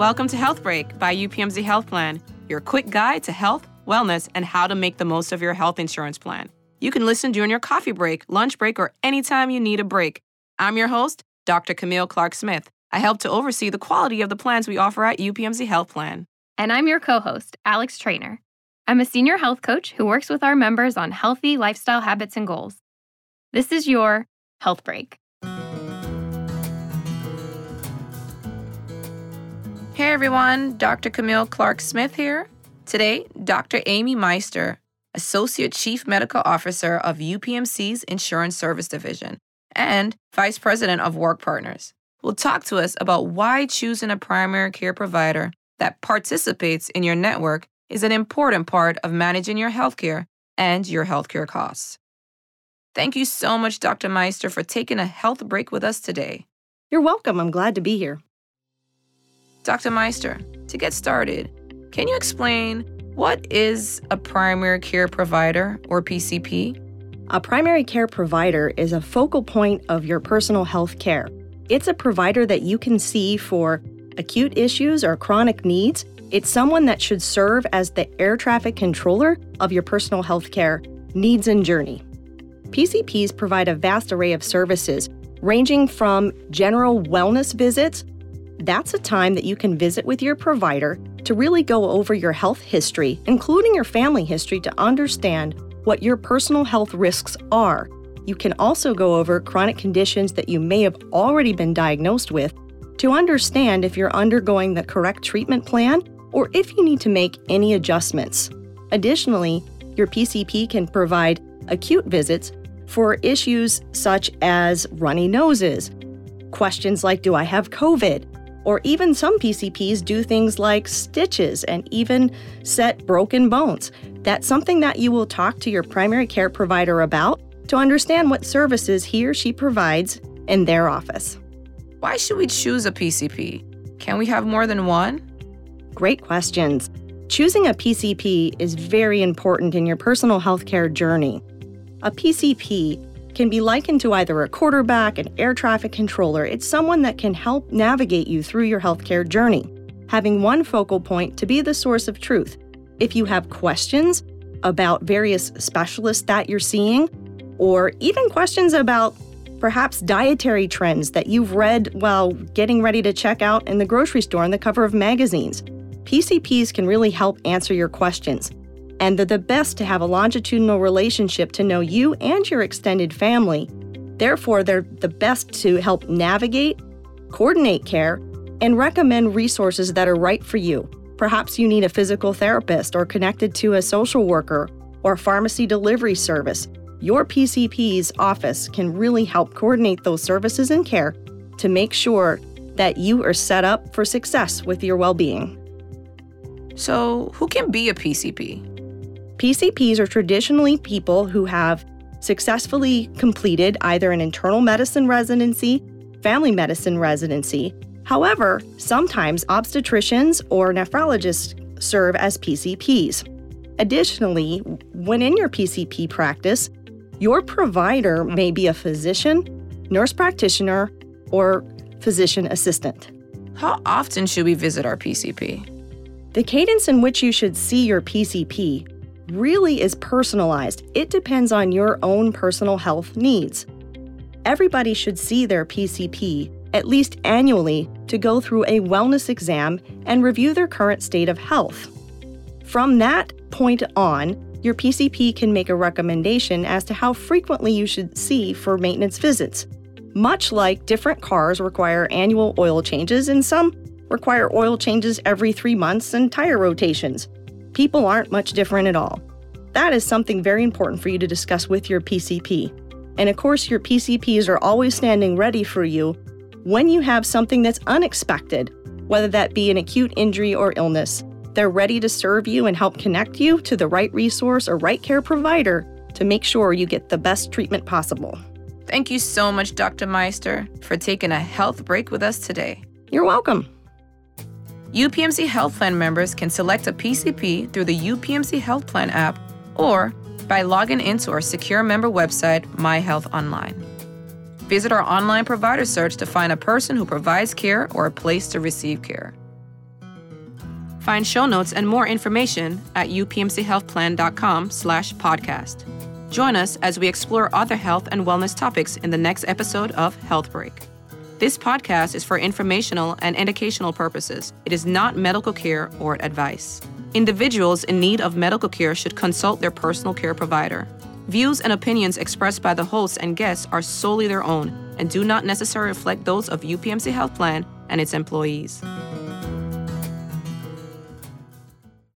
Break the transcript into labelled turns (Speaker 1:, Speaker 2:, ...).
Speaker 1: Welcome to Health Break by UPMC Health Plan, your quick guide to health, wellness, and how to make the most of your health insurance plan. You can listen during your coffee break, lunch break, or anytime you need a break. I'm your host, Dr. Camille Clark Smith. I help to oversee the quality of the plans we offer at UPMC Health Plan.
Speaker 2: And I'm your co host, Alex Trainer. I'm a senior health coach who works with our members on healthy lifestyle habits and goals. This is your Health Break.
Speaker 1: Hey everyone, Dr. Camille Clark Smith here. Today, Dr. Amy Meister, Associate Chief Medical Officer of UPMC's Insurance Service Division and Vice President of Workpartners, will talk to us about why choosing a primary care provider that participates in your network is an important part of managing your healthcare and your healthcare costs. Thank you so much, Dr. Meister, for taking a health break with us today.
Speaker 3: You're welcome. I'm glad to be here.
Speaker 1: Dr. Meister, to get started, can you explain what is a primary care provider or PCP?
Speaker 3: A primary care provider is a focal point of your personal health care. It's a provider that you can see for acute issues or chronic needs. It's someone that should serve as the air traffic controller of your personal health care needs and journey. PCPs provide a vast array of services, ranging from general wellness visits that's a time that you can visit with your provider to really go over your health history, including your family history, to understand what your personal health risks are. You can also go over chronic conditions that you may have already been diagnosed with to understand if you're undergoing the correct treatment plan or if you need to make any adjustments. Additionally, your PCP can provide acute visits for issues such as runny noses, questions like Do I have COVID? Or even some PCPs do things like stitches and even set broken bones. That's something that you will talk to your primary care provider about to understand what services he or she provides in their office.
Speaker 1: Why should we choose a PCP? Can we have more than one?
Speaker 3: Great questions. Choosing a PCP is very important in your personal healthcare journey. A PCP can be likened to either a quarterback, an air traffic controller. It's someone that can help navigate you through your healthcare journey, having one focal point to be the source of truth. If you have questions about various specialists that you're seeing, or even questions about perhaps dietary trends that you've read while getting ready to check out in the grocery store on the cover of magazines, PCPs can really help answer your questions and they're the best to have a longitudinal relationship to know you and your extended family. Therefore, they're the best to help navigate, coordinate care, and recommend resources that are right for you. Perhaps you need a physical therapist or connected to a social worker or pharmacy delivery service. Your PCP's office can really help coordinate those services and care to make sure that you are set up for success with your well being.
Speaker 1: So, who can be a PCP?
Speaker 3: PCPs are traditionally people who have successfully completed either an internal medicine residency, family medicine residency. However, sometimes obstetricians or nephrologists serve as PCPs. Additionally, when in your PCP practice, your provider may be a physician, nurse practitioner, or physician assistant.
Speaker 1: How often should we visit our PCP?
Speaker 3: The cadence in which you should see your PCP really is personalized. It depends on your own personal health needs. Everybody should see their PCP at least annually to go through a wellness exam and review their current state of health. From that point on, your PCP can make a recommendation as to how frequently you should see for maintenance visits. Much like different cars require annual oil changes and some require oil changes every three months and tire rotations people aren't much different at all. That is something very important for you to discuss with your PCP. And of course, your PCPs are always standing ready for you when you have something that's unexpected, whether that be an acute injury or illness. They're ready to serve you and help connect you to the right resource or right care provider to make sure you get the best treatment possible.
Speaker 1: Thank you so much, Dr. Meister, for taking a health break with us today.
Speaker 3: You're welcome.
Speaker 1: UPMC Health Plan members can select a PCP through the UPMC Health Plan app or by logging into our secure member website, My Health Online. Visit our online provider search to find a person who provides care or a place to receive care. Find show notes and more information at upmchealthplan.com slash podcast. Join us as we explore other health and wellness topics in the next episode of Health Break. This podcast is for informational and educational purposes. It is not medical care or advice. Individuals in need of medical care should consult their personal care provider. Views and opinions expressed by the hosts and guests are solely their own and do not necessarily reflect those of UPMC Health Plan and its employees.